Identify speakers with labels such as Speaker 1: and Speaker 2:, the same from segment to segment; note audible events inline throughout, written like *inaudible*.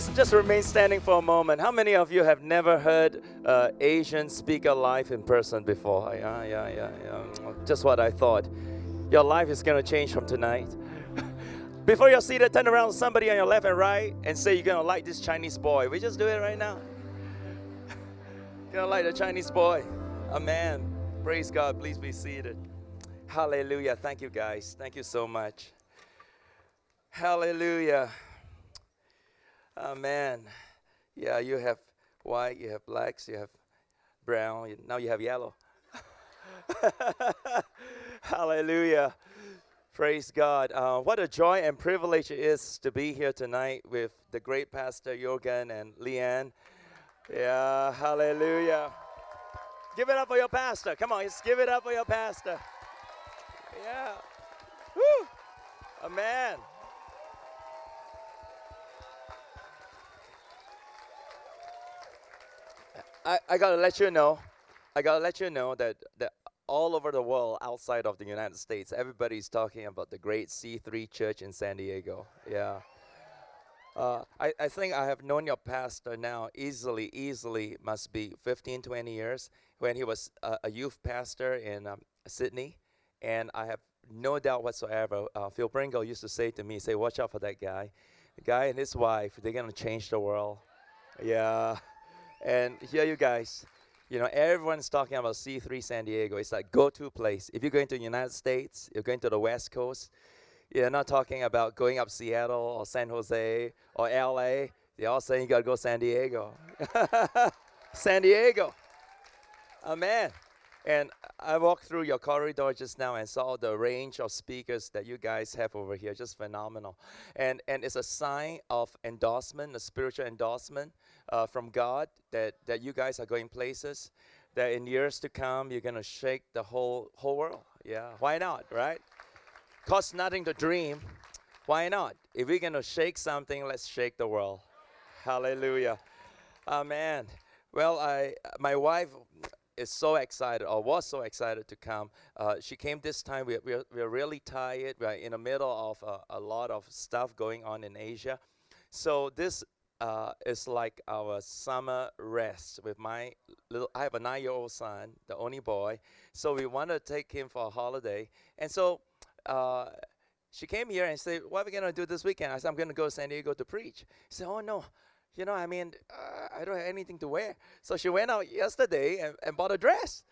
Speaker 1: just just remain standing for a moment. How many of you have never heard uh, Asian speaker live in person before? Yeah, yeah, yeah, yeah. Just what I thought. Your life is going to change from tonight. *laughs* Before you're seated, turn around somebody on your left and right and say you're going to like this Chinese boy. We just do it right now. you're going to like the Chinese boy. Amen. Praise God. Please be seated. Hallelujah. Thank you, guys. Thank you so much. Hallelujah. Amen. Yeah, you have white, you have blacks, you have brown, now you have yellow. *laughs* Hallelujah. Praise God. Uh, what a joy and privilege it is to be here tonight with the great pastor Jurgen and Leanne. Yeah, hallelujah. Give it up for your pastor. Come on, just give it up for your pastor. Yeah. Woo. Amen. I, I gotta let you know, I gotta let you know that, that all over the world outside of the United States, everybody's talking about the great C3 church in San Diego. Yeah. Uh, I, I think I have known your pastor now easily, easily must be 15, 20 years when he was a, youth pastor in um, Sydney. And I have no doubt whatsoever. Uh, Phil Pringle used to say to me, say, watch out for that guy. The guy and his wife, they're going to change the world. Yeah. And here you guys, you know, everyone's talking about C3 San Diego. It's like go-to place. If you're going to the United States, you're going to the West Coast. You're not talking about going up Seattle or San Jose or LA. They're all saying you gotta go San Diego. *laughs* San Diego. Amen. And I walked through your corridor just now and saw the range of speakers that you guys have over here, just phenomenal. And and it's a sign of endorsement, a spiritual endorsement uh, from God that that you guys are going places. That in years to come, you're gonna shake the whole whole world. Yeah, why not, right? Costs nothing to dream. Why not? If we're gonna shake something, let's shake the world. Hallelujah. Amen. Well, I my wife is so excited or was so excited to come. Uh, she came this time. We, we're, we're really tired. We're in the middle of uh, a lot of stuff going on in Asia. So this uh, is like our summer rest with my little. I have a nine-year-old son, the only boy. So we want to take him for a holiday. And so uh, she came here and said, "What are we gonna do this weekend?" I said, "I'm gonna go to San Diego to preach." She said, "Oh no." you know, I mean, uh, I don't have anything to wear. So she went out yesterday and, and bought a dress.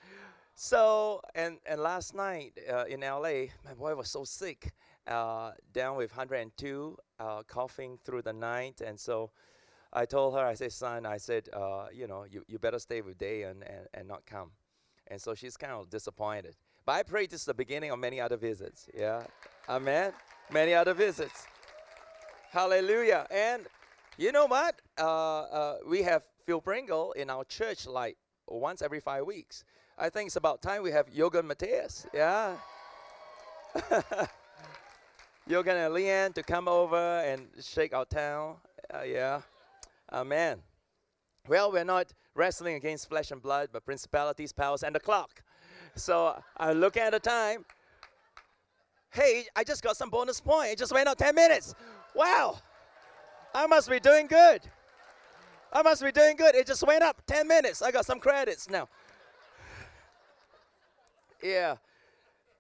Speaker 1: So, and, and last night uh, in LA, my boy was so sick, uh, down with 102, uh, coughing through the night. And so I told her, I said, Sun, I said, uh, you know, you, you better stay with Day and, and, and not come. And so she's kind of disappointed. But I pray this is the beginning of many other visits. Yeah. Amen. Many other visits. Hallelujah. And you know what? Uh, uh, we have Phil Pringle in our church like once every five weeks. I think it's about time we have Jurgen Matthesius. Yeah. *laughs* And Leanne to lean to come over and shake our town. Uh, yeah. Amen. Well, we're not wrestling against flesh and blood, but principalities, powers, and the clock. So I look at the time. Hey, I just got some bonus point. It just went out 10 minutes. Wow. I must be doing good. I must be doing good. It just went up 10 minutes. I got some credits now. Yeah.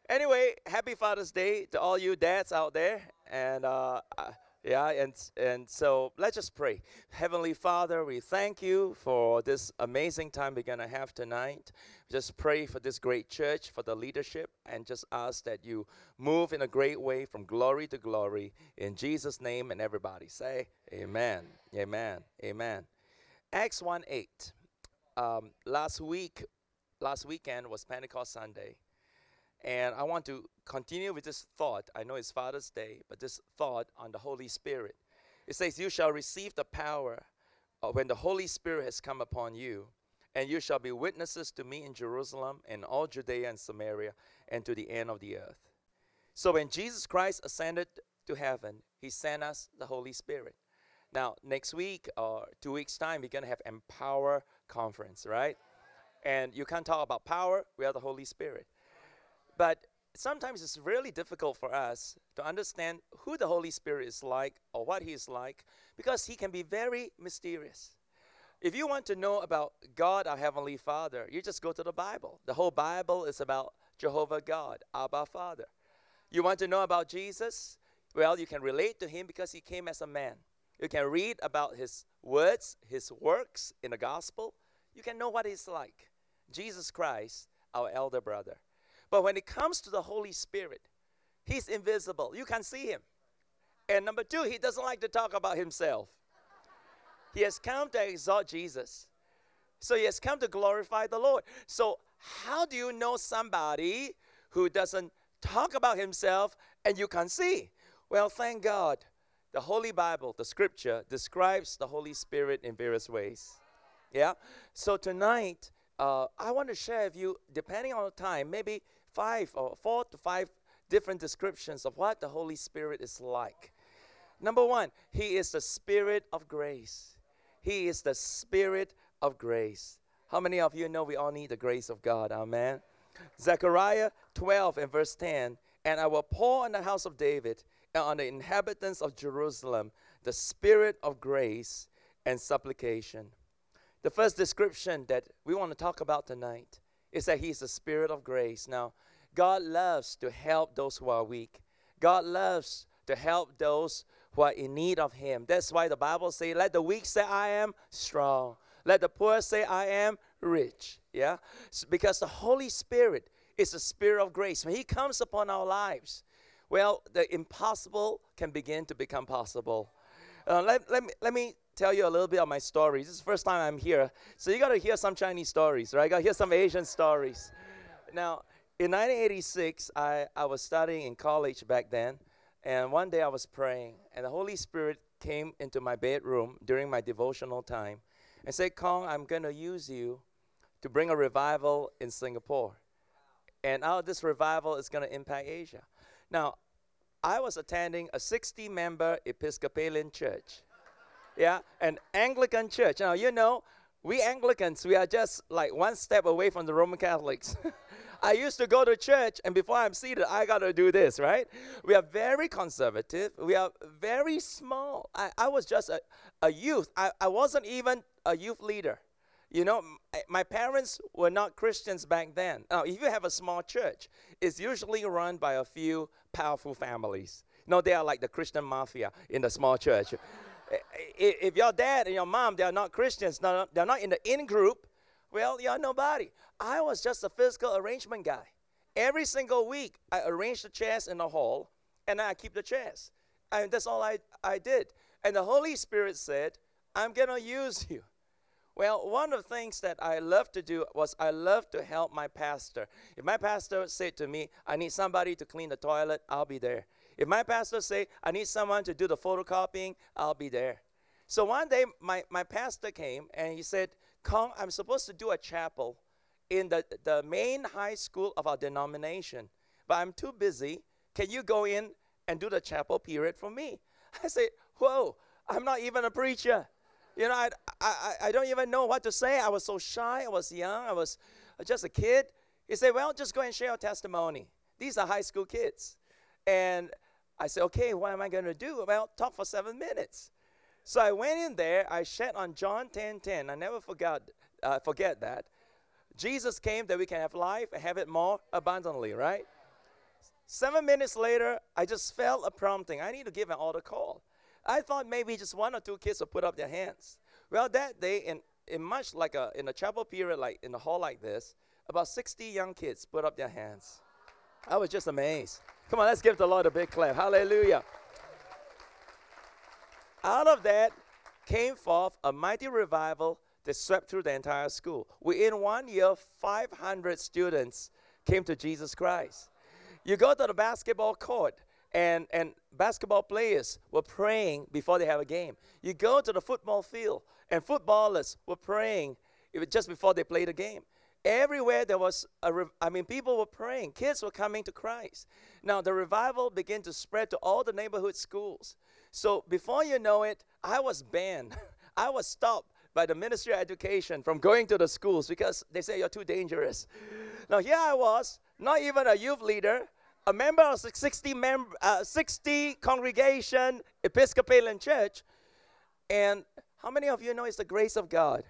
Speaker 1: Anyway, happy Father's Day to all you dads out there. And uh, yeah, and and so let's just pray. Heavenly Father, we thank you for this amazing time we're gonna have tonight. Just pray for this great church, for the leadership, and just ask that you move in a great way from glory to glory. In Jesus' name, and everybody say, Amen. Amen. Amen. Acts 1 8. Um, last week, last weekend was Pentecost Sunday. And I want to continue with this thought. I know it's Father's Day, but this thought on the Holy Spirit. It says, You shall receive the power uh, when the Holy Spirit has come upon you, and you shall be witnesses to me in Jerusalem and all Judea and Samaria and to the end of the earth. So when Jesus Christ ascended to heaven, he sent us the Holy Spirit. Now, next week or two weeks' time, we're going to have Empower Conference, right? And you can't talk about power without the Holy Spirit. But sometimes it's really difficult for us to understand who the Holy Spirit is like or what He is like because He can be very mysterious. If you want to know about God, our Heavenly Father, you just go to the Bible. The whole Bible is about Jehovah God, Abba Father. You want to know about Jesus? Well, you can relate to Him because He came as a man. You can read about His words, His works in the gospel. You can know what He's like. Jesus Christ, our elder brother. But when it comes to the Holy Spirit, He's invisible. You can see Him. And number two, He doesn't like to talk about Himself. He has come to exalt Jesus. So He has come to glorify the Lord. So, how do you know somebody who doesn't talk about himself and you can see? Well, thank God. The Holy Bible, the scripture, describes the Holy Spirit in various ways. Yeah? So tonight, uh, I want to share with you, depending on the time, maybe five or four to five different descriptions of what the Holy Spirit is like. Number one, He is the Spirit of grace. He is the Spirit of grace. How many of you know we all need the grace of God? Amen. Zechariah 12 and verse 10 And I will pour on the house of David and on the inhabitants of Jerusalem the spirit of grace and supplication. The first description that we want to talk about tonight is that He's the spirit of grace. Now, God loves to help those who are weak. God loves to help those who are in need of Him. That's why the Bible says, Let the weak say, I am strong. Let the poor say, I am rich. Yeah? Because the Holy Spirit is the Spirit of grace. When He comes upon our lives, well, the impossible can begin to become possible. Uh, let, let, me, let me tell you a little bit of my stories. This is the first time I'm here. So you got to hear some Chinese stories, right? Got to hear some Asian stories. Now, in 1986, I, I was studying in college back then. And one day I was praying, and the Holy Spirit came into my bedroom during my devotional time and said, Kong, I'm going to use you to bring a revival in Singapore. And out this revival is going to impact Asia. Now, I was attending a 60 member Episcopalian church. Yeah, an Anglican church. Now, you know, we Anglicans, we are just like one step away from the Roman Catholics. *laughs* I used to go to church, and before I'm seated, I got to do this, right? We are very conservative. We are very small. I, I was just a, a youth. I, I wasn't even a youth leader. You know, my parents were not Christians back then. Now, if you have a small church, it's usually run by a few powerful families. No, they are like the Christian mafia in the small church. *laughs* If your dad and your mom, they are not Christians, they're not in the in group, well, you're nobody. I was just a physical arrangement guy. Every single week, I arrange the chairs in the hall, and I keep the chairs. And that's all I, I did. And the Holy Spirit said, I'm going to use you. Well, one of the things that I love to do was I love to help my pastor. If my pastor said to me, I need somebody to clean the toilet, I'll be there. If my pastor say, I need someone to do the photocopying, I'll be there. So one day, my, my pastor came and he said, Kong, I'm supposed to do a chapel in the, the main high school of our denomination, but I'm too busy. Can you go in and do the chapel period for me? *laughs* I said, Whoa, I'm not even a preacher. You know, I, I, I don't even know what to say. I was so shy. I was young. I was just a kid. He said, Well, just go and share your testimony. These are high school kids. And I said, Okay, what am I going to do? Well, talk for seven minutes. So I went in there. I shared on John 10 10. I never forgot, uh, forget that. Jesus came that we can have life and have it more abundantly, right? Seven minutes later, I just felt a prompting. I need to give an altar call. I thought maybe just one or two kids would put up their hands. Well, that day, in, in much like a in a chapel period, like in a hall like this, about 60 young kids put up their hands. I was just amazed. Come on, let's give the Lord a big clap. Hallelujah. Out of that came forth a mighty revival that swept through the entire school. Within one year, 500 students came to Jesus Christ. You go to the basketball court, and, and basketball players were praying before they have a game. You go to the football field, and footballers were praying just before they played a game. Everywhere there was, a re- I mean, people were praying. Kids were coming to Christ. Now, the revival began to spread to all the neighborhood schools. So, before you know it, I was banned. *laughs* I was stopped by the Ministry of Education from going to the schools because they say you're too dangerous. Now, here I was, not even a youth leader. a member of 60, mem- uh, 60 congregation Episcopalian church. And how many of you know it's the grace of God?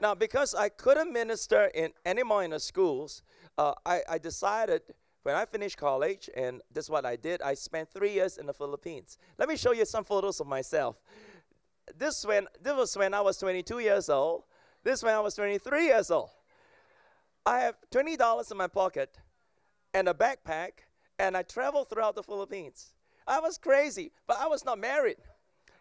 Speaker 1: Now, because I couldn't minister in anymore in the schools, uh, I, I decided when I finished college, and this is what I did, I spent three years in the Philippines. Let me show you some photos of myself. This, when, this was when I was 22 years old. This when I was 23 years old. I have $20 in my pocket and a backpack, and I traveled throughout the Philippines. I was crazy, but I was not married.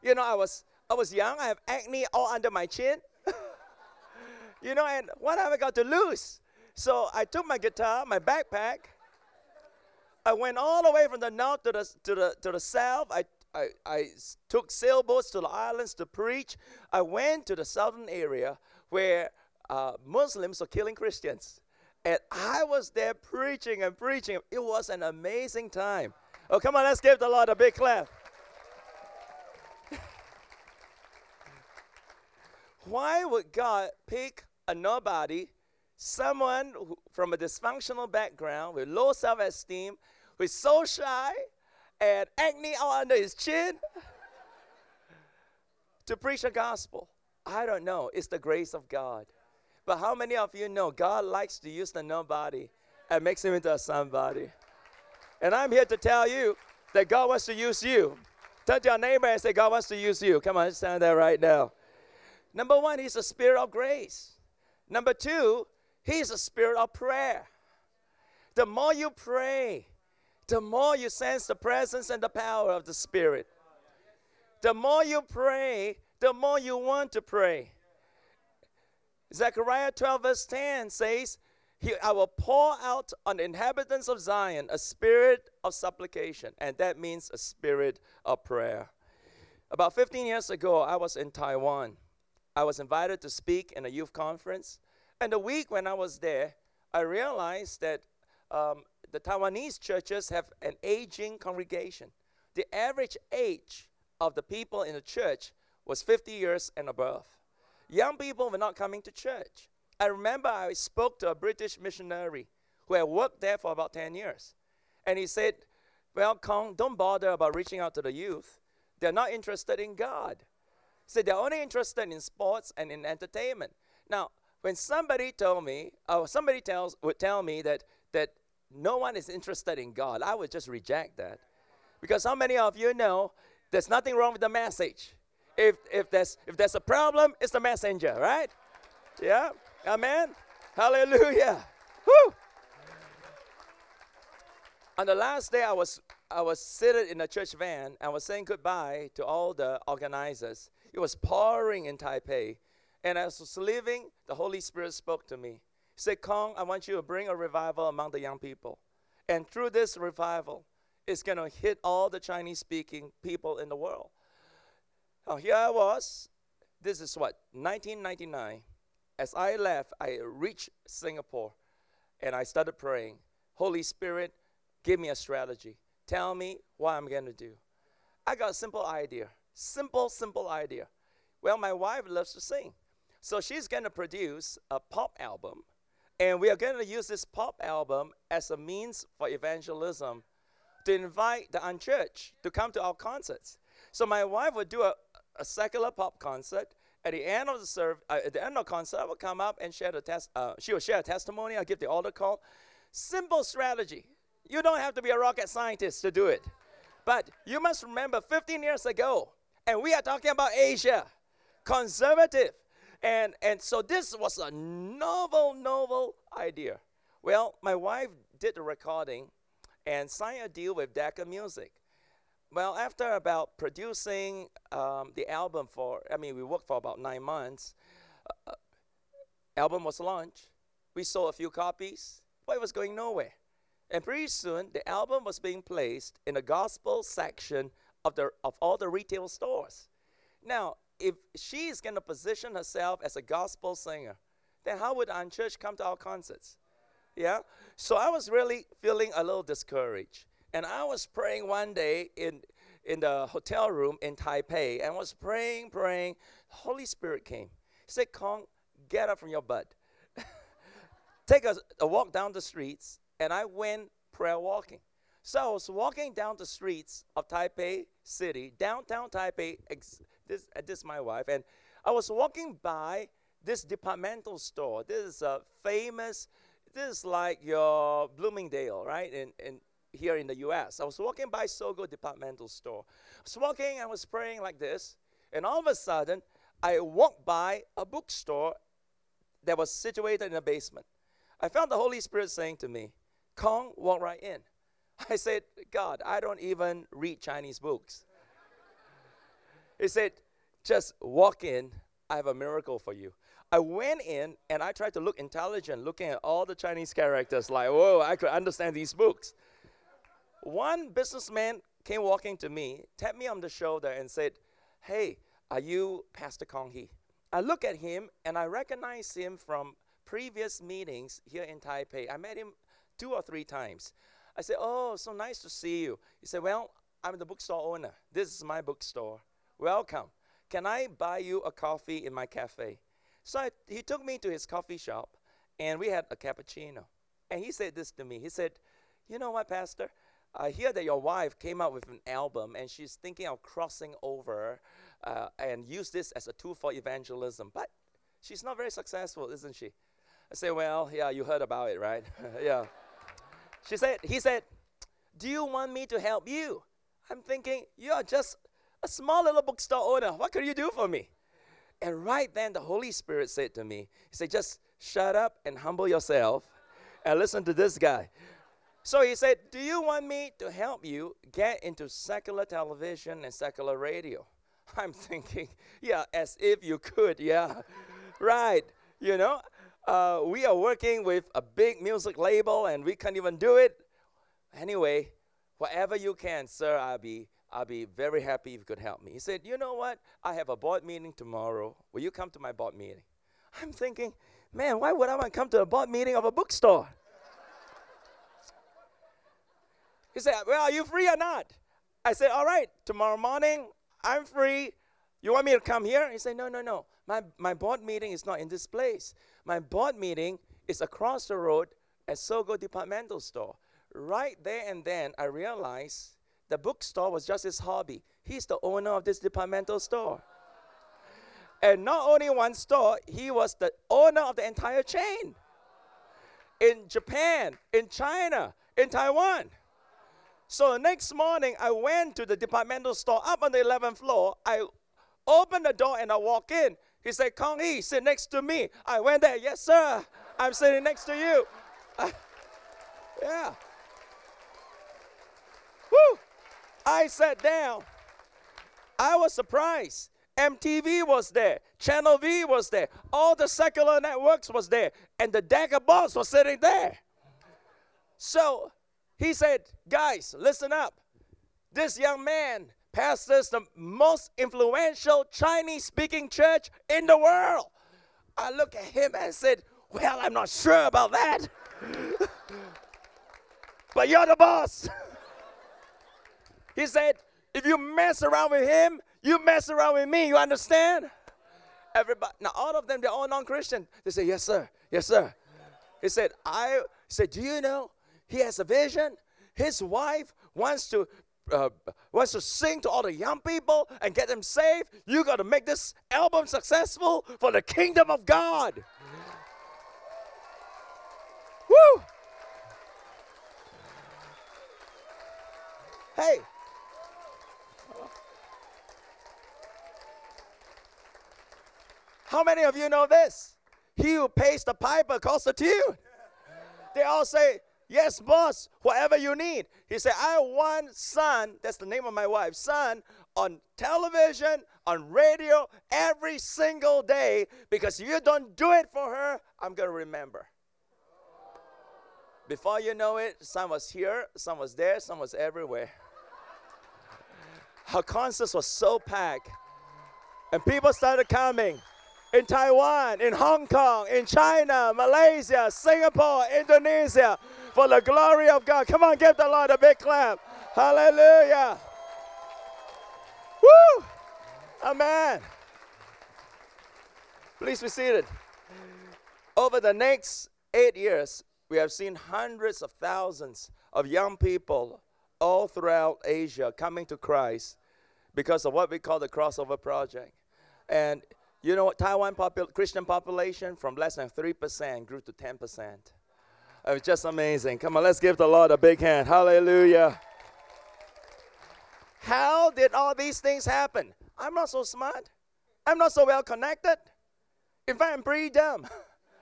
Speaker 1: You know, I was I was young. I have acne all under my chin. *laughs* you know, and what have I got to lose? So I took my guitar, my backpack. I went all the way from the north to the to the to the south. I I, I took sailboats to the islands to preach. I went to the southern area where uh, Muslims were killing Christians. And I was there preaching and preaching. It was an amazing time. Oh, come on, let's give the Lord a big clap. *laughs* Why would God pick a nobody, someone who, from a dysfunctional background with low self esteem, who's so shy and acne all under his chin, *laughs* to preach the gospel? I don't know. It's the grace of God. But how many of you know God likes to use the nobody and makes him into a somebody? And I'm here to tell you that God wants to use you. Turn to your neighbor and say, God wants to use you. Come on, stand there right now. Number one, He's a spirit of grace. Number two, He's a spirit of prayer. The more you pray, the more you sense the presence and the power of the Spirit. The more you pray, the more you want to pray. Zechariah 12, verse 10 says, I will pour out on the inhabitants of Zion a spirit of supplication, and that means a spirit of prayer. About 15 years ago, I was in Taiwan. I was invited to speak in a youth conference. And the week when I was there, I realized that um, the Taiwanese churches have an aging congregation. The average age of the people in the church was 50 years and above. Young people were not coming to church. I remember I spoke to a British missionary who had worked there for about 10 years. And he said, Well, Kong, don't bother about reaching out to the youth. They're not interested in God. So they're only interested in sports and in entertainment. Now, when somebody told me, or somebody tells would tell me that that no one is interested in God, I would just reject that. Because how many of you know there's nothing wrong with the message? If if there's if there's a problem, it's the messenger, right? Yeah. Amen. Hallelujah. Woo. On the last day I was I was seated in a church van and was saying goodbye to all the organizers. It was pouring in Taipei. And as I was leaving, the Holy Spirit spoke to me. He said, Kong, I want you to bring a revival among the young people. And through this revival, it's going to hit all the Chinese speaking people in the world. Now, here I was. This is what, 1999. As I left, I reached Singapore and I started praying. Holy Spirit, give me a strategy. Tell me what I'm going to do. I got a simple idea. Simple, simple idea. Well, my wife loves to sing. So she's going to produce a pop album. And we are going to use this pop album as a means for evangelism to invite the unchurched to come to our concerts. So my wife would do a, a secular pop concert. At the end of the serve, uh, at the end of the concert, I would come up and share the test. Uh, she would share a testimony. I give the altar call. Simple strategy. You don't have to be a rocket scientist to do it. But you must remember 15 years ago, and we are talking about Asia, conservative. And, and so this was a novel, novel idea. Well, my wife did the recording and signed a deal with Decca Music. Well, after about producing um, the album for, I mean, we worked for about nine months. Uh, album was launched. We sold a few copies, but it was going nowhere. And pretty soon, the album was being placed in the gospel section of, the, of all the retail stores. Now, if she is going to position herself as a gospel singer, then how would our church come to our concerts? Yeah? So I was really feeling a little discouraged. And I was praying one day in, in the hotel room in Taipei and was praying, praying. Holy Spirit came. He said, Kong, get up from your butt. *laughs* Take a, a walk down the streets and I went prayer walking. So I was walking down the streets of Taipei City, downtown Taipei. Ex- this, uh, this is my wife, and I was walking by this departmental store. This is a famous. This is like your Bloomingdale, right? In in here in the U.S. I was walking by Sogo departmental store. I was walking. I was praying like this, and all of a sudden, I walked by a bookstore that was situated in a basement. I felt the Holy Spirit saying to me, Kong, walk right in. *laughs* I said, God, I don't even read Chinese books. he said, just walk in. I have a miracle for you. I went in and I tried to look intelligent, looking at all the Chinese characters, like, whoa, I could understand these books. One businessman came walking to me, tapped me on the shoulder, and said, Hey, are you Pastor Kong Hee? I look at him and I recognize him from previous meetings here in Taipei. I met him two or three times. I said, Oh, so nice to see you. He said, Well, I'm the bookstore owner. This is my bookstore. Welcome. Can I buy you a coffee in my cafe? So I, he took me to his coffee shop and we had a cappuccino. And he said this to me. He said, You know what, Pastor? I hear that your wife came out with an album and she's thinking of crossing over uh, and use this as a tool for evangelism. But she's not very successful, isn't she? I say, Well, yeah, you heard about it, right? *laughs* yeah. She said, he said, Do you want me to help you? I'm thinking, you are just a small little bookstore owner. What could you do for me? And right then the Holy Spirit said to me, He said, just shut up and humble yourself and listen to this guy. So he said, Do you want me to help you get into secular television and secular radio? I'm *laughs* thinking, yeah, as if you could, yeah. right. You know, uh, we are working with a big music label and we can't even do it. Anyway, whatever you can, sir, I'll be, I'll be very happy if you could help me. He said, You know what? I have a board meeting tomorrow. Will you come to my board meeting? I'm thinking, man, why would I want to come to a board meeting of a bookstore? he said, Well, are you free or not? I said, All right, tomorrow morning, I'm free. You want me to come here? He said, No, no, no. My, my board meeting is not in this place. My board meeting is across the road at Sogo Departmental Store. Right there and then, I realized the bookstore was just his hobby. He's the owner of this departmental store. And not only one store, he was the owner of the entire chain. In Japan, in China, in Taiwan. So next morning, I went to the departmental store up on the 11th floor. I opened the door and I walk in. He said, Kong Hee, sit next to me. I went there, yes, sir. I'm sitting next to you. Uh, *laughs* yeah. Woo! I sat down. I was surprised. MTV was there. Channel V was there. All the secular networks was there. And the of boss was sitting there. So he said, guys, listen up. This young man pastors the most influential Chinese speaking church in the world. I look at him and said, Well, I'm not sure about that. *laughs* but you're the boss. *laughs* he said, If you mess around with him, you mess around with me. You understand? Everybody, now all of them, they're all non Christian. They say, Yes, sir. Yes, sir. He said, I said, Do you know he has a vision? His wife wants to uh, wants to sing to all the young people and get them saved, you got to make this album successful for the kingdom of God. Woo! Hey. How many of you know this? He who pays the piper calls the tune. They all say, Yes, boss, whatever you need. He said, I want Sun, that's the name of my wife, Sun, on television, on radio, every single day, because if you don't do it for her, I'm going to remember. Before you know it, Sun was here, Sun was there, Sun was everywhere. Her concerts was so packed. And people started coming in Taiwan, in Hong Kong, in China, Malaysia, Singapore, Indonesia for the glory of God. Come on, give the Lord a big clap. Hallelujah. Woo! Amen. Please be seated. Over the next eight years, we have seen hundreds of thousands of young people all throughout Asia coming to Christ because of what we call the crossover project. And you know what? Taiwan popul- Christian population from less than 3% grew to 10%. It was just amazing. Come on, let's give the Lord a big hand. Hallelujah. How did all these things happen? I'm not so smart. I'm not so well connected. In fact, I'm pretty dumb.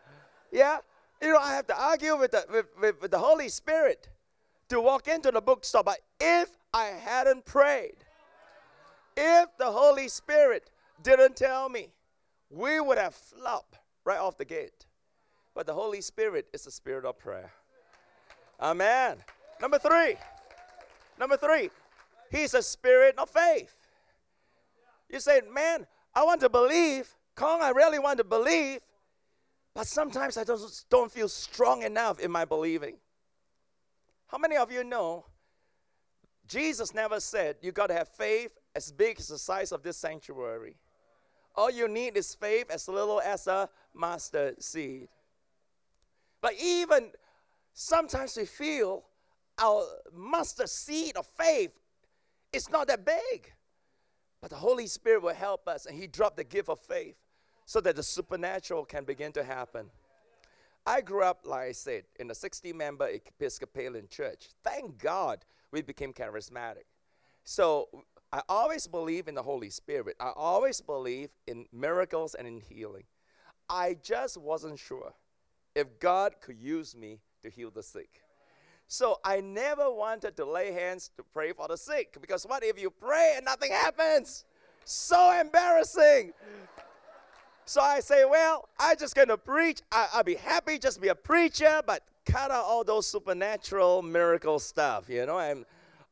Speaker 1: *laughs* yeah? You know, I have to argue with the, with, with, with the Holy Spirit to walk into the bookstore. But if I hadn't prayed, if the Holy Spirit didn't tell me, we would have flopped right off the gate. But the Holy Spirit is the spirit of prayer. Amen. Number three. Number three. He's a spirit of faith. You say, man, I want to believe. Kong, I really want to believe. But sometimes I don't, don't feel strong enough in my believing. How many of you know Jesus never said you got to have faith as big as the size of this sanctuary? All you need is faith as little as a mustard seed. But even sometimes we feel our mustard seed of faith is not that big. But the Holy Spirit will help us, and He dropped the gift of faith so that the supernatural can begin to happen. I grew up, like I said, in a 60 member Episcopalian church. Thank God we became charismatic. So I always believe in the Holy Spirit. I always believe in miracles and in healing. I just wasn't sure if God could use me to heal the sick. So I never wanted to lay hands to pray for the sick because what if you pray and nothing happens? So embarrassing. So I say, well, I'm just to preach. I, will be happy just be a preacher, but cut out all those supernatural miracle stuff. You know, I'm,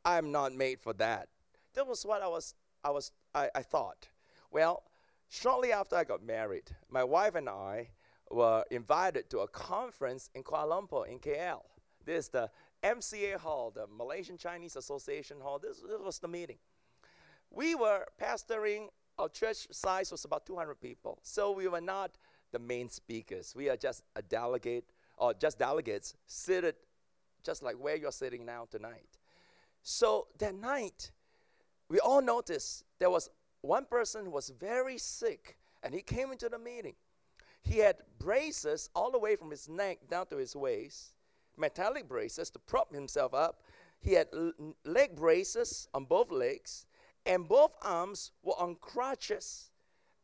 Speaker 1: I'm not made for that. That was what I was, I was, I, I thought. Well, shortly after I got married, my wife and I were invited to a conference in Kuala Lumpur in KL. This is the MCA Hall, the Malaysian Chinese Association Hall. This, this was the meeting. We were pastoring, our church size was about 200 people. So we were not the main speakers. We are just a delegate, or just delegates, seated just like where you're sitting now tonight. So that night, we all noticed there was one person who was very sick, and he came into the meeting. He had braces all the way from his neck down to his waist metallic braces to prop himself up. He had l- leg braces on both legs, and both arms were on crutches.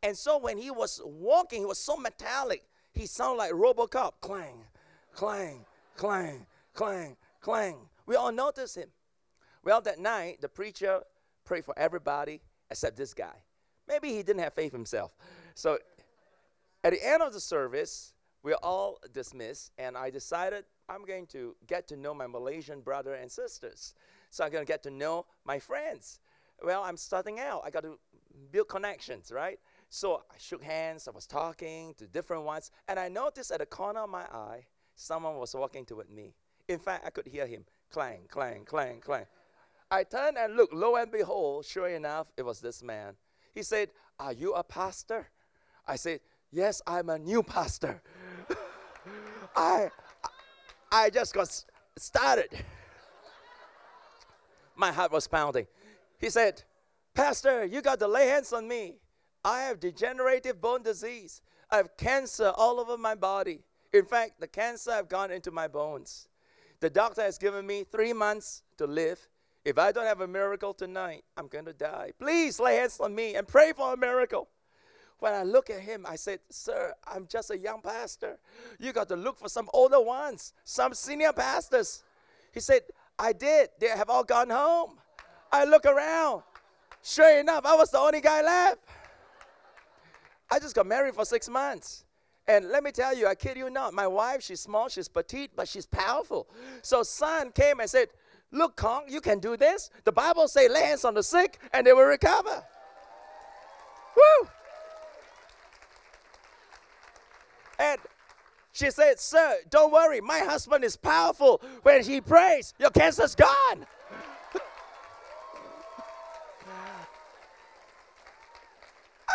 Speaker 1: And so when he was walking, he was so metallic, he sounded like Robocop clang, clang, clang, clang, clang. We all noticed him. Well, that night, the preacher prayed for everybody except this guy. Maybe he didn't have faith himself. So at the end of the service, we all dismissed, and I decided I'm going to get to know my Malaysian brother and sisters. So I'm going to get to know my friends. Well, I'm starting out. I got to build connections, right? So I shook hands. I was talking to different ones, and I noticed at the corner of my eye, someone was walking toward me. In fact, I could hear him clang, clang, clang, clang. I turned and looked. Lo and behold, sure enough, it was this man. He said, "Are you a pastor?" I said, "Yes, I'm a new pastor." *laughs* I I just got started. My heart was pounding. He said, Pastor, you got to lay hands on me. I have degenerative bone disease. I have cancer all over my body. In fact, the cancer have gone into my bones. The doctor has given me three months to live. If I don't have a miracle tonight, I'm going to die. Please lay hands on me and pray for a miracle. When I look at him, I said, Sir, I'm just a young pastor. You got to look for some older ones, some senior pastors. He said, I did. They have all gone home. I look around. Sure enough, I was the only guy left. I just got married for six months. And let me tell you, I kid you not, my wife, she's small, she's petite, but she's powerful. So Sun came and said, Look, Kong, you can do this. The Bible say lay hands on the sick and they will recover. Woo! And she said, Sir, don't worry. My husband is powerful. When he prays, your cancer's gone.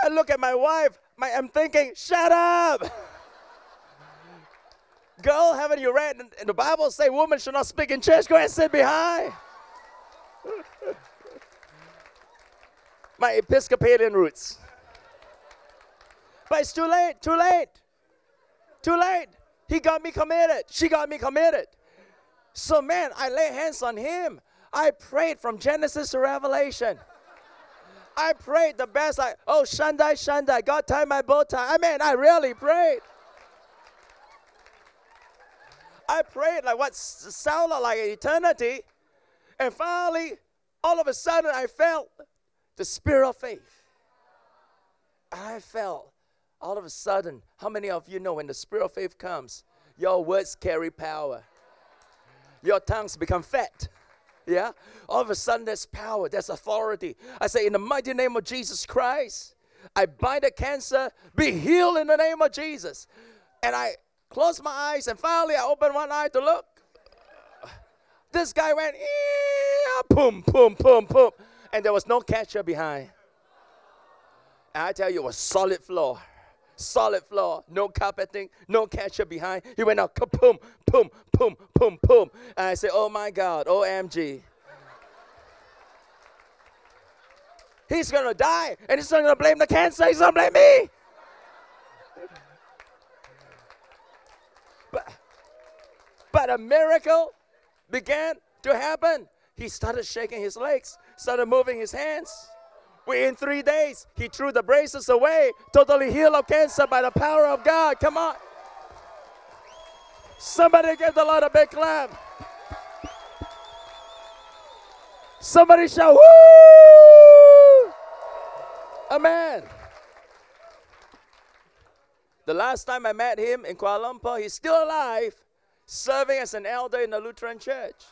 Speaker 1: I look at my wife. My, I'm thinking, shut up. Girl, haven't you read in the Bible say women should not speak in church? Go and sit behind. my Episcopalian roots. But it's too late, too late, too late. He got me committed. She got me committed. So, man, I lay hands on him. I prayed from Genesis to Revelation. I prayed the best, like, oh, Shaddai, Shaddai, God tie my bow tie. I mean, I really prayed. I prayed like what sounded like eternity. And finally, all of a sudden, I felt the spirit of faith. I felt all of a sudden, how many of you know when the spirit of faith comes, your words carry power? Your tongues become fat. Yeah? All of a sudden, there's power, there's authority. I say, in the mighty name of Jesus Christ, I bind the cancer, be healed in the name of Jesus. And I close my eyes, and finally, I open one eye to look. This guy went, boom, boom, boom, boom. And there was no catcher behind. And I tell you, it was solid floor. Solid floor, no carpeting, no catcher behind. He went out, boom, boom, boom, boom, boom. And I said, Oh my God, OMG. He's gonna die, and he's not gonna blame the cancer, he's gonna blame me. But, but a miracle began to happen. He started shaking his legs, started moving his hands. Within three days, he threw the braces away, totally healed of cancer by the power of God. Come on. Somebody give the Lord a big clap. Somebody shout, Woo! Amen. The last time I met him in Kuala Lumpur, he's still alive, serving as an elder in the Lutheran church.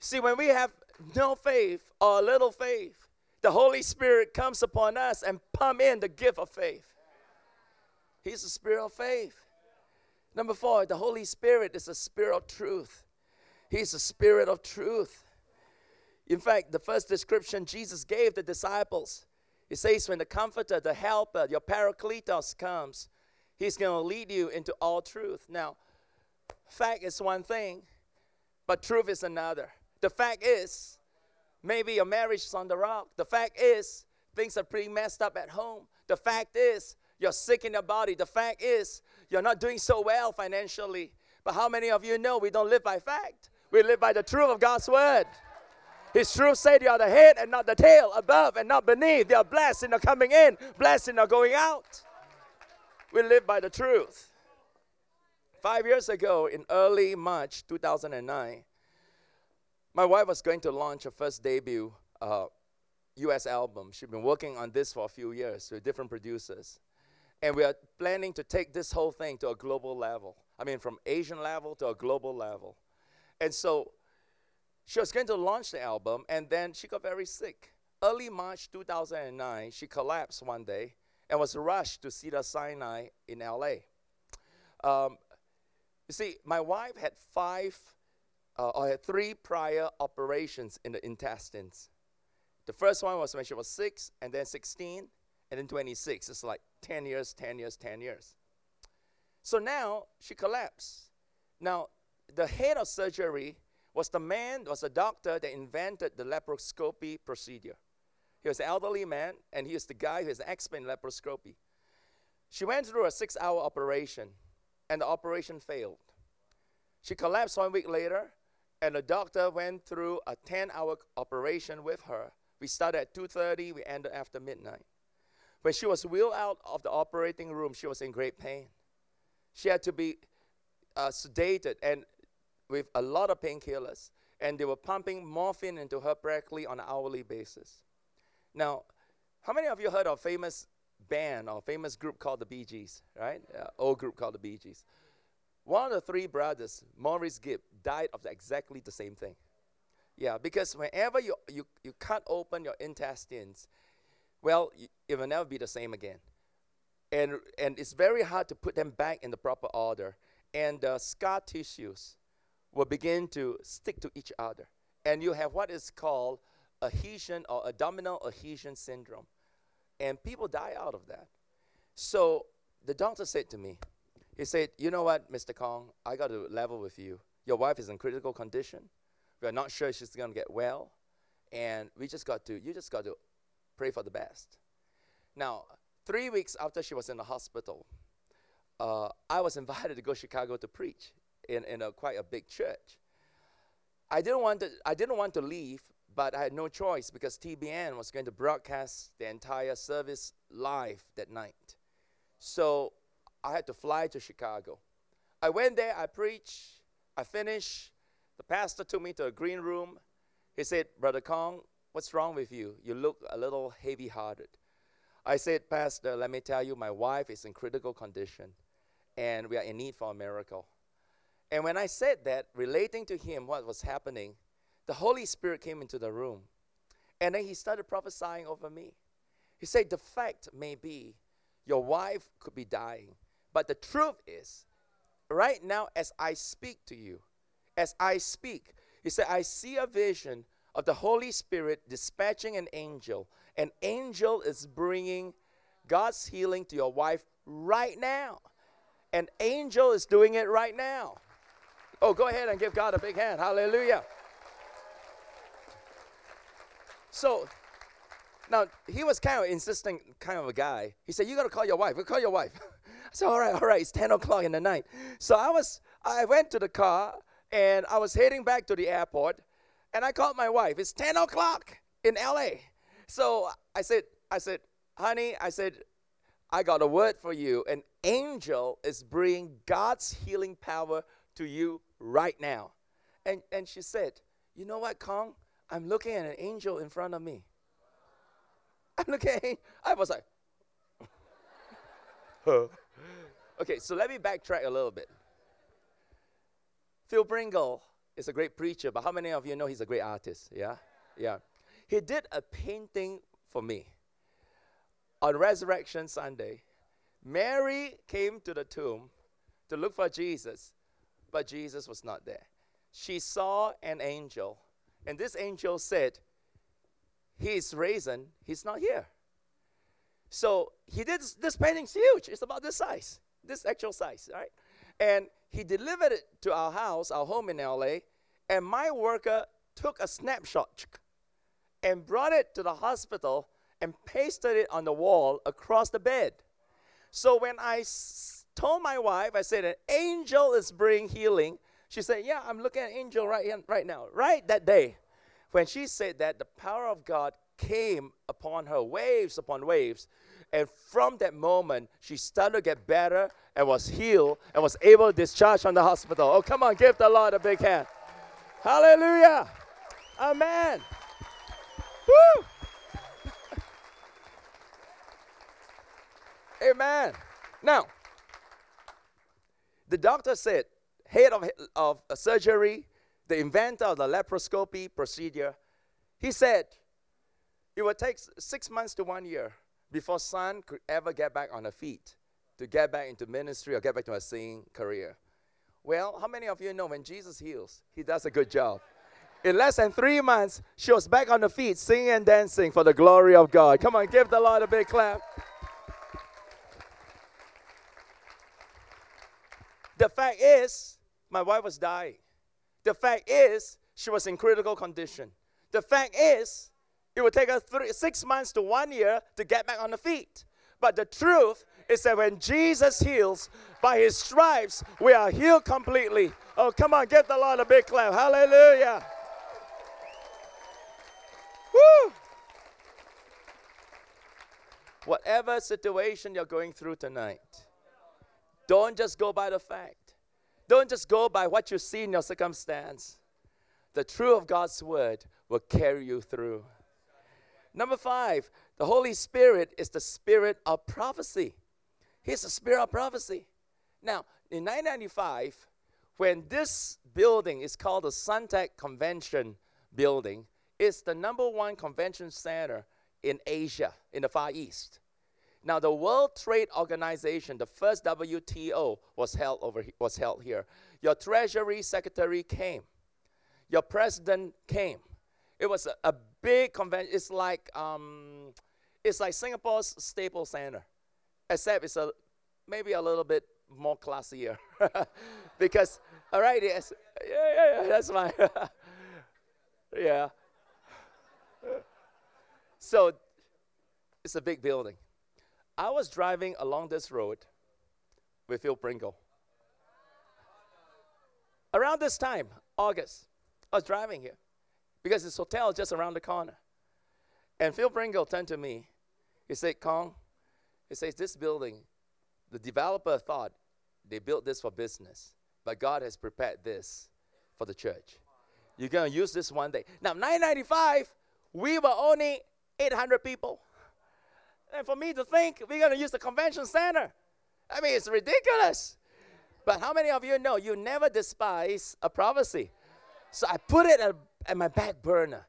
Speaker 1: See, when we have no faith or a little faith, the Holy Spirit comes upon us and pump in the gift of faith. He's the spirit of faith. Number four, the Holy Spirit is a spirit of truth. He's a spirit of truth. In fact, the first description Jesus gave the disciples, he says, when the comforter, the helper, your paracletos comes, he's going to lead you into all truth. Now, fact is one thing, but truth is another. The fact is, maybe your marriage is on the rock. The fact is, things are pretty messed up at home. The fact is, you're sick in your body. The fact is, you're not doing so well financially. But how many of you know we don't live by fact? We live by the truth of God's word. His truth said you are the head and not the tail, above and not beneath. You are blessed in the coming in, blessed in the going out. We live by the truth. Five years ago, in early March 2009, my wife was going to launch her first debut uh, US album. She'd been working on this for a few years with different producers. And we are planning to take this whole thing to a global level. I mean, from Asian level to a global level. And so she was going to launch the album, and then she got very sick. Early March 2009, she collapsed one day and was rushed to Cedar Sinai in LA. Um, you see, my wife had five uh, I had three prior operations in the intestines. The first one was when she was six, and then 16, and then 26. It's like 10 years, 10 years, 10 years. So now she collapsed. Now, the head of surgery was the man, was a doctor that invented the laparoscopy procedure. He was an elderly man, and he is the guy who is an expert in laparoscopy. She went through a six hour operation, and the operation failed. She collapsed one week later, and the doctor went through a 10 hour operation with her. We started at 2.30, we ended after midnight. When she was wheeled out of the operating room, she was in great pain. She had to be uh, sedated and with a lot of painkillers, and they were pumping morphine into her practically on an hourly basis. Now, how many of you heard of a famous band or famous group called the Bee Gees, right? Uh, old group called the Bee Gees. One of the three brothers, Maurice Gibb, died of exactly the same thing. Yeah, because whenever you, you, you cut open your intestines, well, it will never be the same again. And, and it's very hard to put them back in the proper order. And the scar tissues will begin to stick to each other. And you have what is called adhesion or abdominal adhesion syndrome. And people die out of that. So the doctor said to me, he said, You know what, Mr. Kong, I got to level with you. Your wife is in critical condition. We are not sure she's going to get well. and we just got to, you just got to pray for the best. Now, three weeks after she was in the hospital, uh, I was *laughs* invited to go to Chicago to preach in, in a quite a big church. I didn't want to, I didn't want to leave, but I had no choice because TBN was going to broadcast the entire service live that night. So I had to fly to Chicago. I went there, I preached, I finished. The pastor took me to a green room. He said, Brother Kong, what's wrong with you? You look a little heavy hearted. I said, Pastor, let me tell you, my wife is in critical condition and we are in need for a miracle. And when I said that, relating to him what was happening, the Holy Spirit came into the room. And then he started prophesying over me. He said, The fact may be your wife could be dying. But the truth is, right now, as I speak to you, as I speak, he said, I see a vision of the Holy Spirit dispatching an angel. An angel is bringing God's healing to your wife right now. An angel is doing it right now. Oh, go ahead and give God a big hand. Hallelujah. So now he was kind of insisting, kind of a guy. He said, "You got to call your wife. We'll call your wife." *laughs* Said, "All right, all right. It's ten o'clock in the night." So I was, I went to the car and I was heading back to the airport, and I called my wife. It's ten o'clock in L.A. So I said, I said, "Honey," I said, "I got a word for you. An angel is bringing God's healing power to you right now." And and she said, "You know what, Kong? I'm looking at an angel in front of me." I'm looking, I was like, *laughs* okay, so let me backtrack a little bit. Phil Pringle is a great preacher, but how many of you know he's a great artist? Yeah? Yeah. He did a painting for me on Resurrection Sunday. Mary came to the tomb to look for Jesus, but Jesus was not there. She saw an angel, and this angel said, He's risen, he's not here. So he did this, this painting's huge. It's about this size, this actual size, right? And he delivered it to our house, our home in LA, and my worker took a snapshot and brought it to the hospital and pasted it on the wall across the bed. So when I s- told my wife, I said, an angel is bringing healing. She said, yeah, I'm looking at angel right, here, right now. Right that day, when she said that, the power of God came upon her, waves upon waves. And from that moment, she started to get better and was healed and was able to discharge from the hospital. Oh, come on, give the Lord a big hand. Hallelujah. Amen. Woo. *laughs* Amen. Now, the doctor said, head of, of surgery, the inventor of the laparoscopy procedure, he said it would take six months to one year before Sun could ever get back on her feet to get back into ministry or get back to her singing career. Well, how many of you know when Jesus heals, he does a good job? In less than three months, she was back on her feet, singing and dancing for the glory of God. Come on, give the Lord a big clap. The fact is, my wife was dying. The fact is, she was in critical condition. The fact is, it would take us three, six months to one year to get back on the feet. But the truth is that when Jesus heals, by his stripes, we are healed completely. Oh, come on, give the Lord a big clap. Hallelujah. Woo! Whatever situation you're going through tonight, don't just go by the fact. Don't just go by what you see in your circumstance. The truth of God's word will carry you through. Number five, the Holy Spirit is the spirit of prophecy. He's the spirit of prophecy. Now, in 1995, when this building is called the Suntec Convention Building, it's the number one convention center in Asia, in the Far East. Now, the World Trade Organization, the first WTO, was held over was held here. Your Treasury Secretary came. Your President came. It was a, a big convention. It's like um, it's like Singapore's Staples Center, except it's a maybe a little bit more classier. *laughs* because all right, yes, yeah, yeah, yeah, that's fine. *laughs* yeah. So it's a big building. I was driving along this road with Phil Pringle. Around this time, August, I was driving here because this hotel is just around the corner. And Phil Pringle turned to me. He said, Kong, he says, this building, the developer thought they built this for business, but God has prepared this for the church. You're going to use this one day. Now, 995, we were only 800 people. And for me to think we're going to use the convention center, I mean, it's ridiculous. But how many of you know you never despise a prophecy? So I put it at, at my back burner.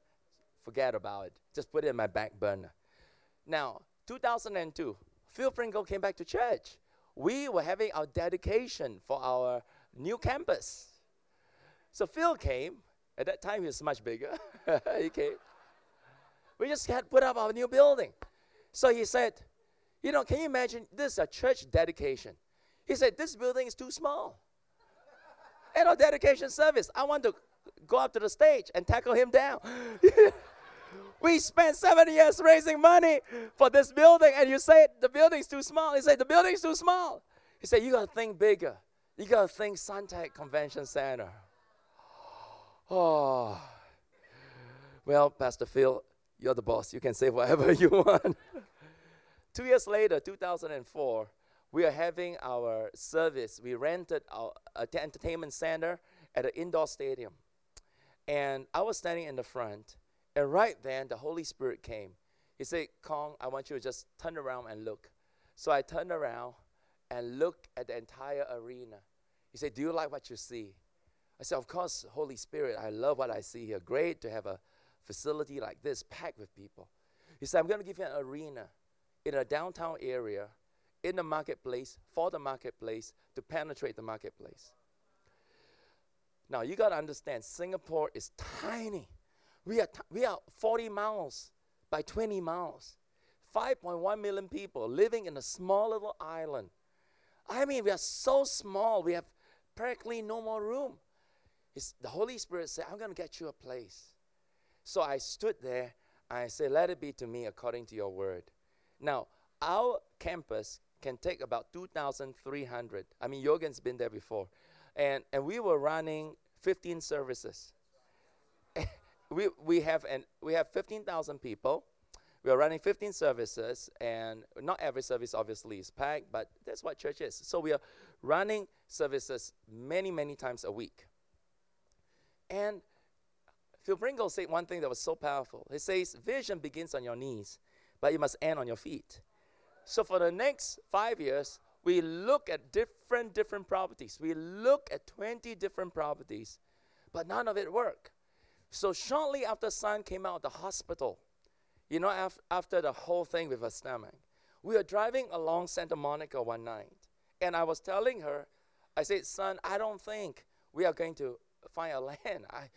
Speaker 1: Forget about it. Just put it in my back burner. Now, 2002, Phil Pringle came back to church. We were having our dedication for our new campus. So Phil came. At that time, he was much bigger. *laughs* he came. We just had put up our new building. So he said, You know, can you imagine this is a church dedication? He said, This building is too small. *laughs* At our dedication service, I want to go up to the stage and tackle him down. *laughs* we spent seven years raising money for this building, and you say the building's too small. He said, The building's too small. He said, You got to think bigger. You got to think Suntec Convention Center. Oh. *sighs* Well, Pastor Phil, you're the boss. You can say whatever *laughs* you want. Two years later, 2004, we are having our service. We rented our uh, entertainment center at an indoor stadium. And I was standing in the front, and right then the Holy Spirit came. He said, Kong, I want you to just turn around and look. So I turned around and looked at the entire arena. He said, Do you like what you see? I said, Of course, Holy Spirit, I love what I see here. Great to have a facility like this packed with people. He said, I'm going to give you an arena in a downtown area, in the marketplace, for the marketplace, to penetrate the marketplace. Now, you got to understand, Singapore is tiny. We are, t- we are 40 miles by 20 miles. 5.1 million people living in a small little island. I mean, we are so small, we have practically no more room. It's, the Holy Spirit said, I'm going to get you a place. So I stood there. I said, Let it be to me according to your word. Now, our campus can take about 2,300. I mean, Jurgen's been there before. And, and we were running 15 services. *laughs* we, we have, an, we have 15,000 people. We are running 15 services, and not every service obviously is packed, but that's what church is. So we are running services many, many times a week. And Phil Pringle said one thing that was so powerful. He says, Vision begins on your knees, but you must end on your feet. So for the next five years, we look at different different properties. We look at 20 different properties, but none of it worked. So shortly after Sun came out of the hospital, you know, af- after the whole thing with her stomach, we were driving along Santa Monica one night, and I was telling her, I said, Sun, I don't think we are going to find a *laughs* land. I,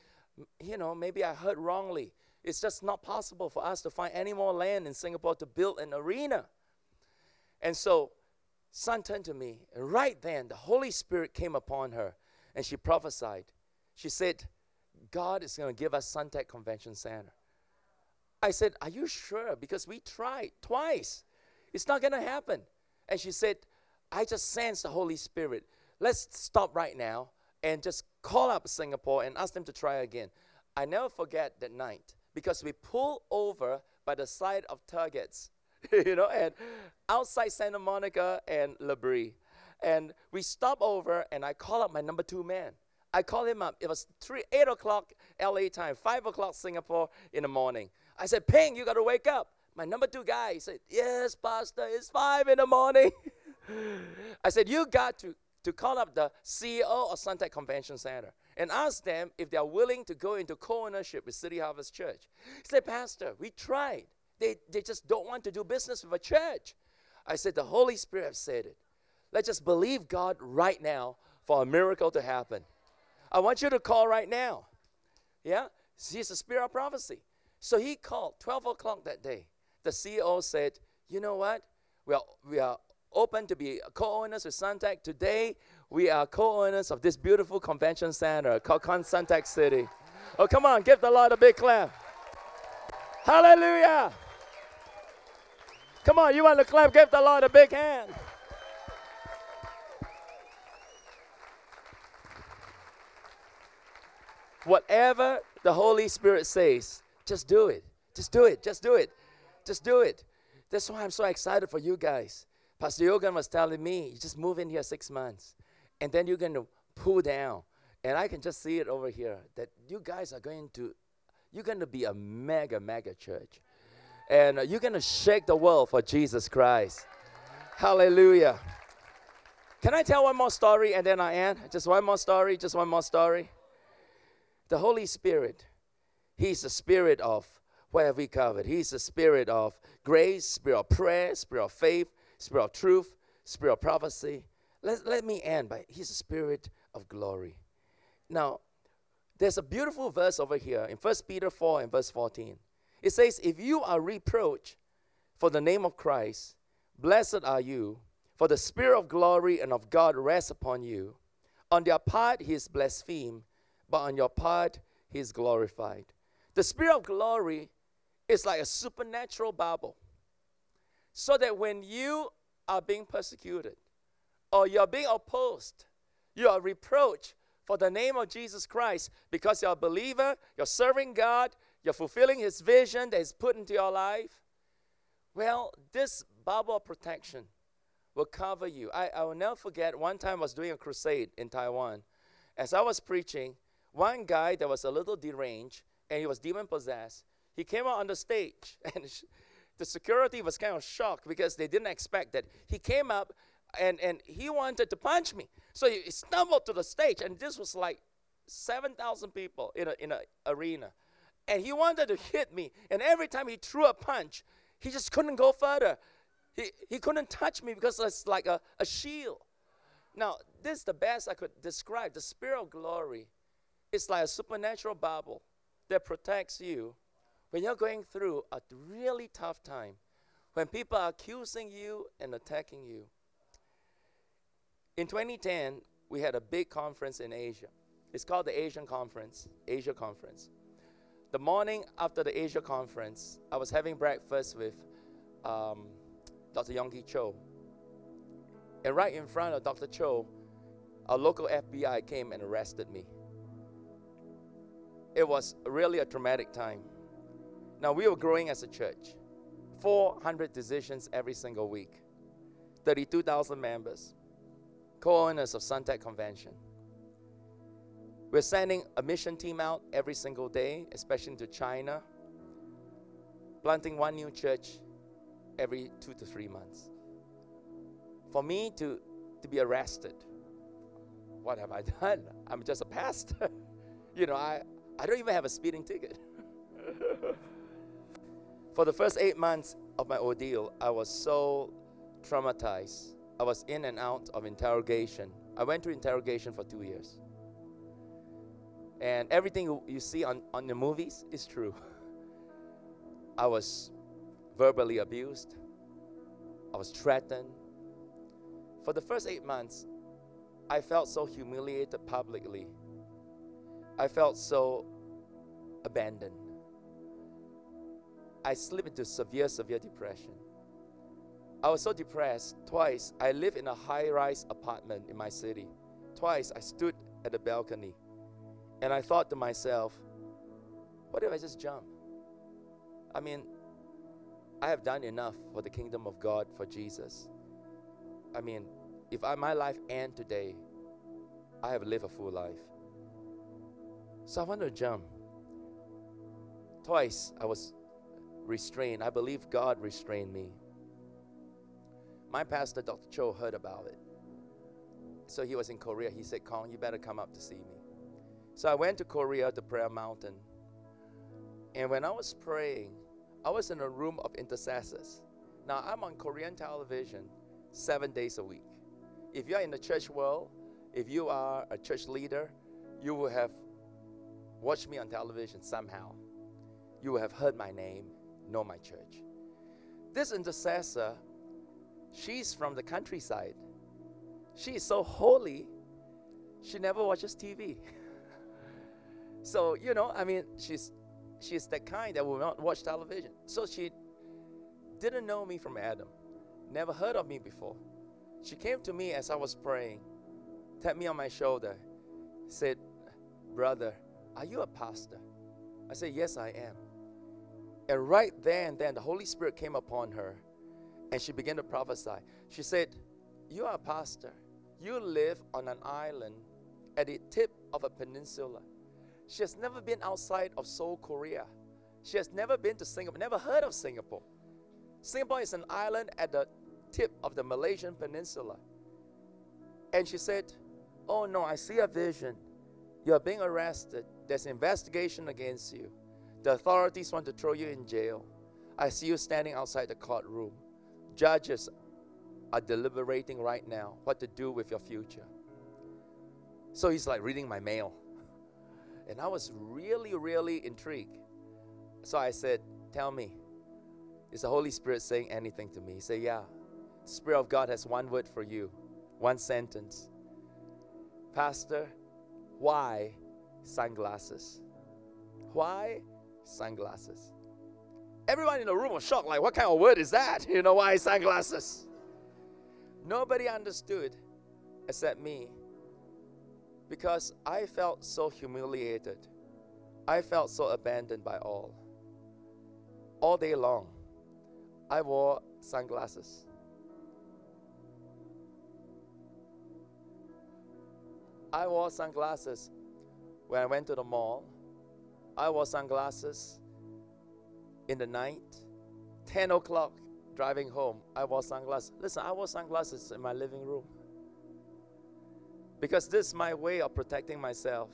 Speaker 1: you know, maybe I heard wrongly. It's just not possible for us to find any more land in Singapore to build an arena. And so, Sun turned to me, and right then the Holy Spirit came upon her, and she prophesied. She said, God is going to give us Suntec Convention Center. I said, Are you sure? Because we tried twice. It's not going to happen. And she said, I just sense the Holy Spirit. Let's stop right now and just call up Singapore and ask them to try again. I never forget that night because we pulled over by the side of Targets, *laughs* you know, and outside Santa Monica and La Brea. And we stop over and I call up my number two man. I call him up. It was three, 8 o'clock LA time, 5 o'clock Singapore in the morning. I said, Ping, you got to wake up. My number two guy said, Yes, Pastor, it's 5 in the morning. *laughs* I said, You got to to call up the CEO of Suntec Convention Center and ask them if they are willing to go into co-ownership with City Harvest Church. He said, Pastor, we tried. They, they just don't want to do business with a church. I said, the Holy Spirit has said it. Let's just believe God right now for a miracle to happen. I want you to call right now. Yeah? He's a spirit of prophecy. So he called 12 o'clock that day. The CEO said, you know what? We are, we are open to be co-owners with Suntec. Today, we are co-owners of this beautiful convention center called Suntec City. Oh, come on, give the Lord a big clap. Hallelujah. Come on, you want to clap? Give the Lord a big hand. Whatever the Holy Spirit says, just do it. Just do it. Just do it. Just do it. That's why I'm so excited for you guys. Pastor Jurgen was telling me, you just move in here six months, and then you're going to pull down. And I can just see it over here that you guys are going to, you're going to be a mega, mega church. And uh, you're going to shake the world for Jesus Christ. Hallelujah. Can I tell one more story and then I end? Just one more story, just one more story. The Holy Spirit, He's the spirit of what have we covered? He's the spirit of grace, spirit of prayer, spirit of faith, spirit of truth, spirit of prophecy. Let, let me end by He's the spirit of glory. Now, there's a beautiful verse over here in 1 Peter 4 and verse 14. It says, If you are reproached for the name of Christ, blessed are you, for the spirit of glory and of God rests upon you. On their part, he is blasphemed, but on your part, he is glorified. The spirit of glory is like a supernatural bubble. So that when you are being persecuted or you're being opposed, you are reproached for the name of Jesus Christ because you're a believer, you're serving God, you're fulfilling His vision that He's put into your life. Well, this bubble of protection will cover you. I, I will never forget one time I was doing a crusade in Taiwan. As I was preaching, one guy that was a little deranged and he was demon possessed, he came out on the stage *laughs* and the security was kind of shocked because they didn't expect that. He came up and, and he wanted to punch me. So he stumbled to the stage and this was like 7,000 people in an in a arena. And he wanted to hit me. And every time he threw a punch, he just couldn't go further. He, he couldn't touch me because it's like a, a shield. Now, this is the best I could describe. The spirit of glory is like a supernatural bubble that protects you when you're going through a really tough time, when people are accusing you and attacking you. In 2010, we had a big conference in Asia. It's called the Asian Conference, Asia Conference. The morning after the Asia Conference, I was having breakfast with um, Dr. Yonggi Cho. And right in front of Dr. Cho, a local FBI came and arrested me. It was really a traumatic time. Now, we were growing as a church 400 decisions every single week, 32,000 members, co owners of Suntec Convention. We're sending a mission team out every single day, especially to China, planting one new church every two to three months. For me to, to be arrested, what have I *laughs* done? I'm just a pastor. *laughs* you know, I, I don't even have a speeding ticket. *laughs* For the first eight months of my ordeal, I was so traumatized. I was in and out of interrogation. I went to interrogation for two years. And everything you see on, on the movies is true. I was verbally abused, I was threatened. For the first eight months, I felt so humiliated publicly. I felt so abandoned. I slipped into severe, severe depression. I was so depressed. Twice, I lived in a high rise apartment in my city. Twice, I stood at the balcony and I thought to myself, what if I just jump? I mean, I have done enough for the kingdom of God for Jesus. I mean, if I, my life end today, I have lived a full life. So I wanted to jump. Twice I was restrained. I believe God restrained me. My pastor, Dr. Cho, heard about it. So he was in Korea. He said, Kong, you better come up to see me. So I went to Korea, the prayer mountain. And when I was praying, I was in a room of intercessors. Now, I'm on Korean television seven days a week. If you're in the church world, if you are a church leader, you will have watched me on television somehow. You will have heard my name, know my church. This intercessor, she's from the countryside. She is so holy, she never watches TV. *laughs* So, you know, I mean, she's she's the kind that will not watch television. So she didn't know me from Adam, never heard of me before. She came to me as I was praying, tapped me on my shoulder, said, Brother, are you a pastor? I said, Yes, I am. And right there and then, the Holy Spirit came upon her and she began to prophesy. She said, You are a pastor. You live on an island at the tip of a peninsula. She has never been outside of Seoul, Korea. She has never been to Singapore, never heard of Singapore. Singapore is an island at the tip of the Malaysian peninsula. And she said, Oh no, I see a vision. You are being arrested. There's an investigation against you. The authorities want to throw you in jail. I see you standing outside the courtroom. Judges are deliberating right now what to do with your future. So he's like reading my mail. And I was really, really intrigued. So I said, Tell me, is the Holy Spirit saying anything to me? He said, Yeah. The Spirit of God has one word for you, one sentence. Pastor, why sunglasses? Why sunglasses? Everyone in the room was shocked, like, what kind of word is that? You know, why sunglasses? Nobody understood except me because I felt so humiliated. I felt so abandoned by all. All day long, I wore sunglasses. I wore sunglasses when I went to the mall. I wore sunglasses in the night. 10 o'clock driving home, I wore sunglasses. Listen, I wore sunglasses in my living room. Because this is my way of protecting myself.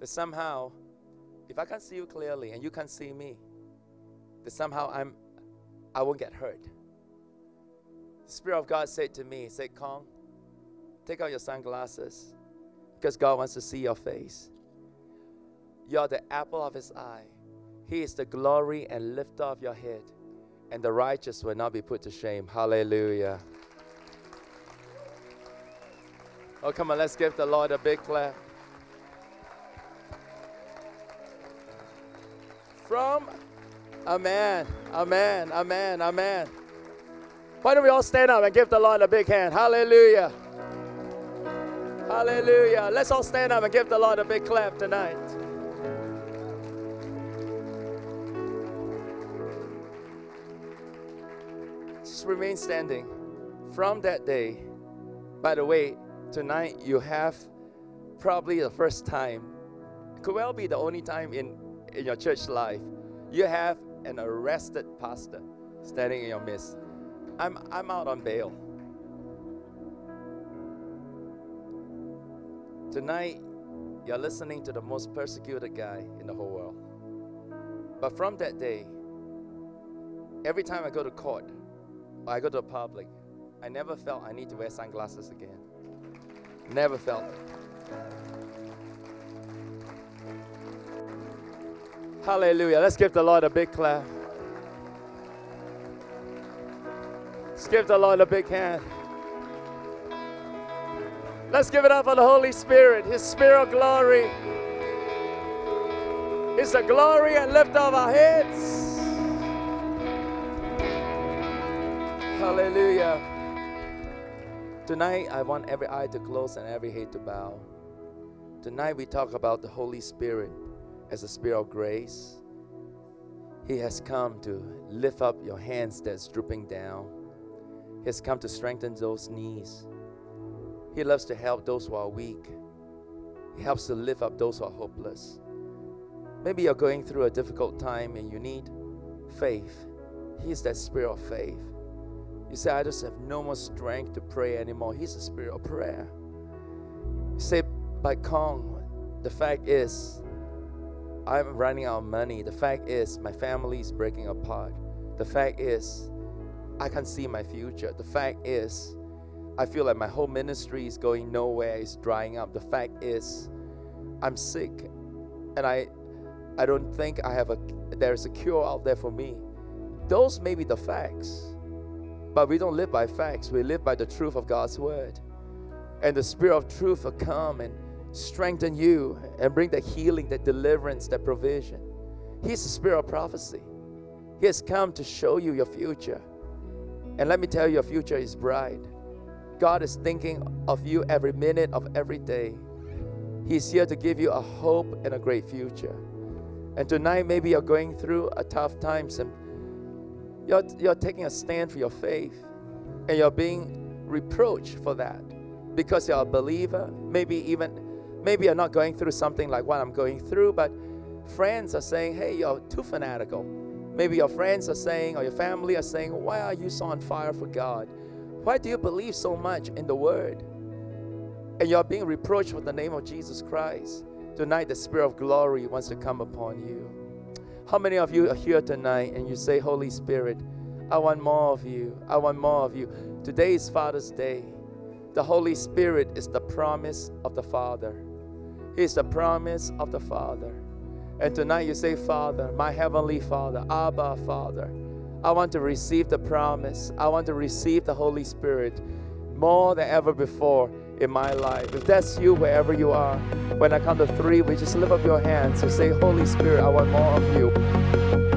Speaker 1: That somehow, if I can't see you clearly and you can't see me, that somehow I'm I won't get hurt. The Spirit of God said to me, said, Kong, take out your sunglasses because God wants to see your face. You're the apple of his eye. He is the glory and lifter of your head, and the righteous will not be put to shame. Hallelujah. Oh, come on, let's give the Lord a big clap. From Amen, Amen, Amen, Amen. Why don't we all stand up and give the Lord a big hand? Hallelujah. Hallelujah. Let's all stand up and give the Lord a big clap tonight. Just remain standing. From that day, by the way, tonight you have probably the first time, could well be the only time in, in your church life, you have an arrested pastor standing in your midst. I'm, I'm out on bail. Tonight, you're listening to the most persecuted guy in the whole world. But from that day, every time I go to court or I go to a public, I never felt I need to wear sunglasses again. Never felt it. Hallelujah. Let's give the Lord a big clap. Let's give the Lord a big hand. Let's give it up for the Holy Spirit, His Spirit of glory. It's the glory and lift of our heads. Hallelujah. Tonight, I want every eye to close and every head to bow. Tonight, we talk about the Holy Spirit as a spirit of grace. He has come to lift up your hands that's drooping down. He has come to strengthen those knees. He loves to help those who are weak. He helps to lift up those who are hopeless. Maybe you're going through a difficult time and you need faith. He's that spirit of faith. You say, I just have no more strength to pray anymore. He's the spirit of prayer. You say, by Kong, the fact is, I'm running out of money. The fact is, my family is breaking apart. The fact is, I can't see my future. The fact is, I feel like my whole ministry is going nowhere, it's drying up. The fact is, I'm sick and I I don't think I have a there's a cure out there for me. Those may be the facts. But we don't live by facts. We live by the truth of God's word. And the spirit of truth will come and strengthen you and bring the healing, the deliverance, the provision. He's the spirit of prophecy. He has come to show you your future. And let me tell you, your future is bright. God is thinking of you every minute of every day. He's here to give you a hope and a great future. And tonight, maybe you're going through a tough time, and you're, you're taking a stand for your faith and you're being reproached for that because you're a believer. Maybe even, maybe you're not going through something like what I'm going through, but friends are saying, hey, you're too fanatical. Maybe your friends are saying, or your family are saying, why are you so on fire for God? Why do you believe so much in the Word? And you're being reproached with the name of Jesus Christ. Tonight, the Spirit of glory wants to come upon you. How many of you are here tonight and you say, Holy Spirit, I want more of you. I want more of you. Today is Father's Day. The Holy Spirit is the promise of the Father. He is the promise of the Father. And tonight you say, Father, my Heavenly Father, Abba, Father, I want to receive the promise. I want to receive the Holy Spirit more than ever before in my life. If that's you, wherever you are, when I count to three, we just lift up your hands and say, Holy Spirit, I want more of you.